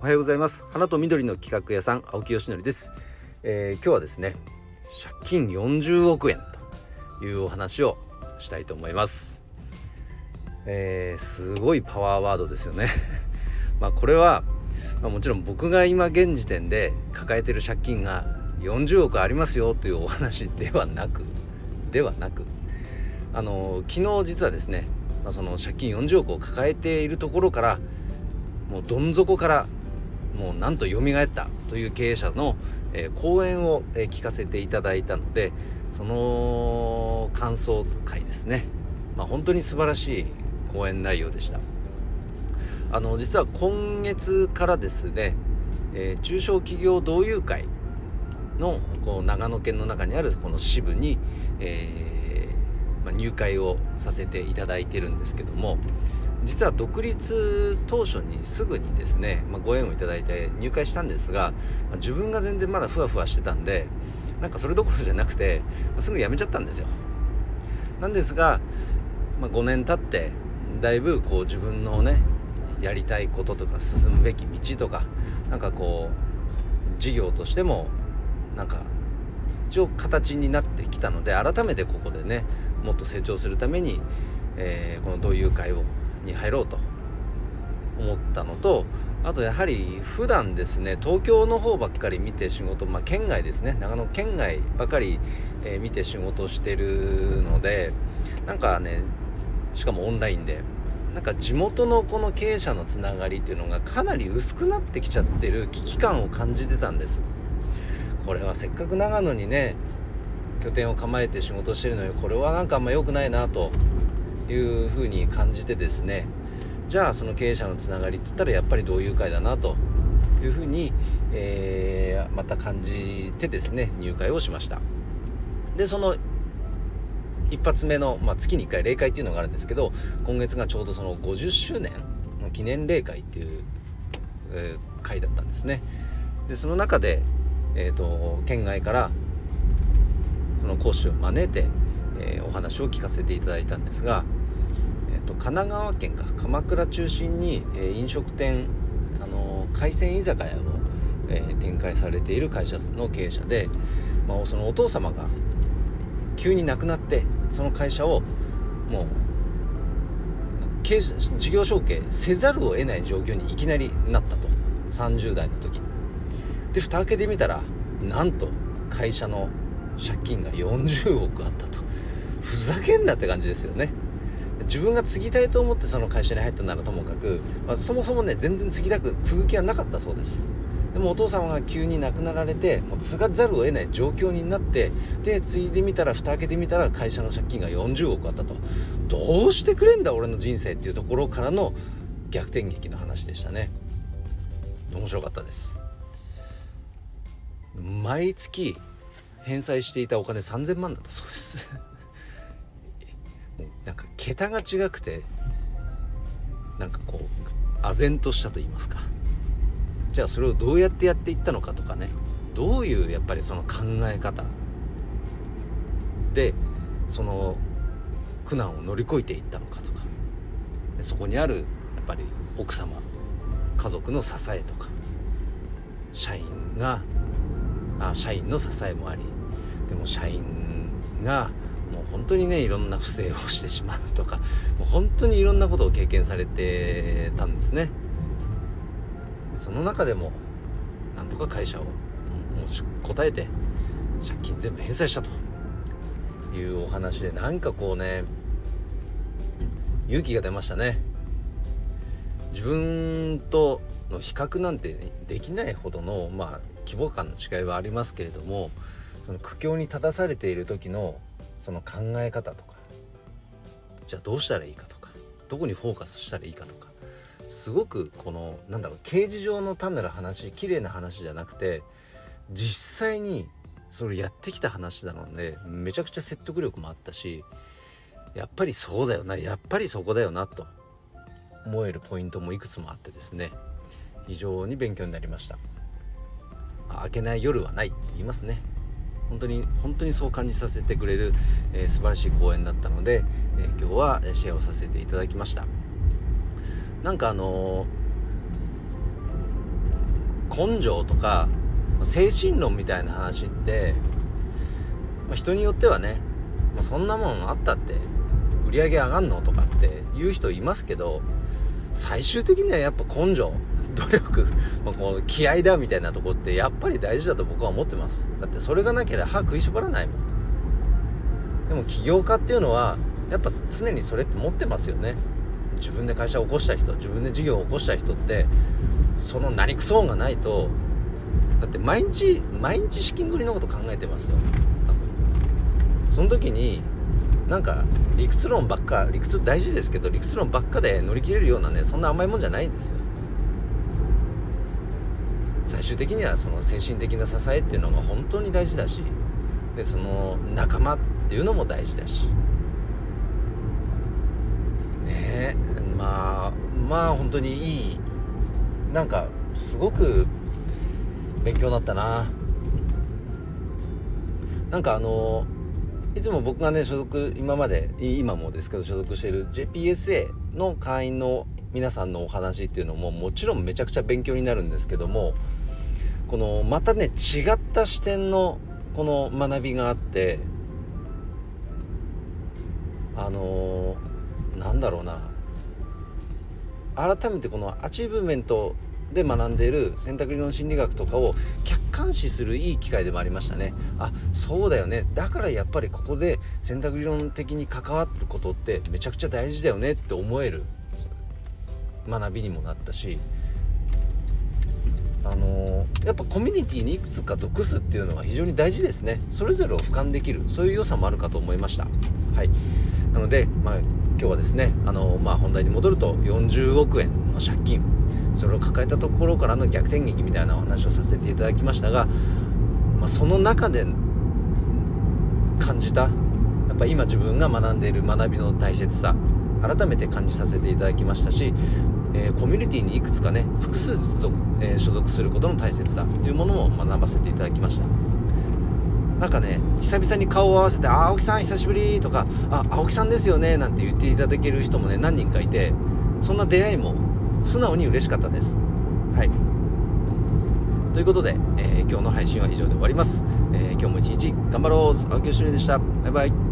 おはようございます。花と緑の企画屋さん青木よしのりです、えー、今日はですね借金40億円というお話をしたいと思います、えー、すごいパワーワードですよね。まあこれは、まあ、もちろん僕が今現時点で抱えてる借金が40億ありますよというお話ではなくではなくあの昨日実はですね、まあ、その借金40億を抱えているところからもうどん底からもうなんと蘇ったという経営者の、えー、講演を、えー、聞かせていただいたのでその感想会ですね、まあ、本当に素晴らしい講演内容でした。あの実は今月からですね、えー、中小企業同友会のこう長野県の中にあるこの支部に、えーまあ、入会をさせていただいてるんですけども実は独立当初にすぐにですね、まあ、ご縁をいただいて入会したんですが、まあ、自分が全然まだふわふわしてたんでなんかそれどころじゃなくて、まあ、すぐ辞めちゃったんですよ。なんですが、ま、5年経ってだいぶこう自分のねやりたいこととか進むべき道とかなんかこう事業としてもなんか一応形になってきたので改めてここでねもっと成長するために、えー、この同友会をに入ろうと思ったのとあとやはり普段ですね東京の方ばっかり見て仕事まあ県外ですね長野県外ばかり、えー、見て仕事してるのでなんかねしかもオンラインでなんか地元のこの経営者のつながりっていうのがかなり薄くなってきちゃってる危機感を感じてたんです。これはせっかく長野にね拠点を構えて仕事してるのにこれはなんかあんま良くないなというふうに感じてですねじゃあその経営者のつながりって言ったらやっぱり同友会だなというふうに、えー、また感じてですね入会をしました。でその一発目の、まあ、月に1回例会っていうのがあるんですけど今月がちょうどその50周年の記念例会っていう、えー、会だったんですね。でその中で、えーと県外からその講師を招いて、えー、お話を聞かせていただいたんですがと神奈川県か鎌倉中心に、え飲食店あの海鮮居酒屋を、えー、展開されている会社の経営者で、まあ、そのお父様が急に亡くなってその会社をもう事業承継せざるを得ない状況にいきなりなったと。30代の時。で蓋開けてみたらなんと会社の借金が40億あったと。ふざけんなって感じですよね。自分が継ぎたいと思ってその会社に入ったならともかく、まあ、そもそもね全然継ぎたく継ぐ気はなかったそうです。でもお父様が急に亡くなられてもう継がざるを得ない状況になってで継いでみたら蓋開けてみたら会社の借金が40億あったと。どうしてくれんだ俺の人生っていうところからの逆転劇の話でしたね。面白かったです。毎月返済していたお金3000万だったそうです。なんか桁が違くてなんかこう唖然としたと言いますか。じゃあそれをどうやってやっていったのかとかね。どういうやっぱりその考え方。でその苦難を乗り越えていったのかとか。でそこにあるやっぱり奥様。家族の支えとか。社員があ社員の支えもあり。でも社員がもう本当にねいろんな不正をしてしまうとかもう本当にいろんなことを経験されてたんですね。その中でもなんとか会社をもう答えて借金全部返済したというお話でなんかこうね勇気が出ましたね。自分との比較なんて、ね、できないほどのまあ規模感の違いはありますけれどもその苦境に立たされている時のその考え方とかじゃあどうしたらいいかとかどこにフォーカスしたらいいかとかすごくこのなんだろう刑事上の単なる話綺麗な話じゃなくて実際にそれやってきた話なのでめちゃくちゃ説得力もあったしやっぱりそうだよなやっぱりそこだよなと思えるポイントもいくつもあってですね非常に勉強になりました。開けない夜はないって言いますね。本当に本当にそう感じさせてくれる、えー、素晴らしい講演だったので、えー、今日はシェアをさせていただきました。なんかあの根性とか精神論みたいな話って、まあ、人によってはね、まあ、そんなもんあったって売り上げ上がんのとかって言う人いますけど最終的にはやっぱ根性努力、まあ、こう気合だみたいなとこってやっぱり大事だと僕は思ってます。だってそれがなければ歯食いしばらないもん。でも起業家っていうのはやっぱ常にそれって持ってますよね。自分で会社を起こした人自分で事業を起こした人ってその何くそ音がないとだって毎日毎日資金繰りのこと考えてますよ。多分。その時になんか理屈論ばっか理屈大事ですけど理屈論ばっかで乗り切れるようなねそんな甘いもんじゃないんですよ。最終的にはその精神的な支えっていうのが本当に大事だしでその仲間っていうのも大事だし。ねえまあまあ本当にいいなんかすごく勉強になったな。なんかあのいつも僕がね所属今まで今もですけど所属している JPSA の会員の皆さんのお話っていうのももちろんめちゃくちゃ勉強になるんですけどもこのまたね違った視点のこの学びがあってあのー、なんだろうな。改めてこのアチーブメントで学んでいる選択理論心理学とかを客観視するいい機会でもありましたね。あそうだよね。だからやっぱりここで選択理論的に関わることってめちゃくちゃ大事だよねって思える学びにもなったしあのー、やっぱコミュニティにいくつか属すっていうのは非常に大事ですね。それぞれを俯瞰できるそういう良さもあるかと思いました。はい。なので、まあ、今日はですねあのー、まあ、本題に戻ると40億円の借金それを抱えたところからの逆転劇みたいなお話をさせていただきましたが、まあ、その中で感じたやっぱ今自分が学んでいる学びの大切さ改めて感じさせていただきましたし、えー、コミュニティにいくつかね複数属、えー、所属することの大切さというものも学ばせていただきました。なんかね久々に顔を合わせて「あ青木さん久しぶり」とか「あ青木さんですよね」なんて言っていただける人もね何人かいてそんな出会いも素直に嬉しかったです。はい。ということで、えー、今日の配信は以上で終わります、えー、今日も一日頑張ろう。青木よしでした。バイバイ。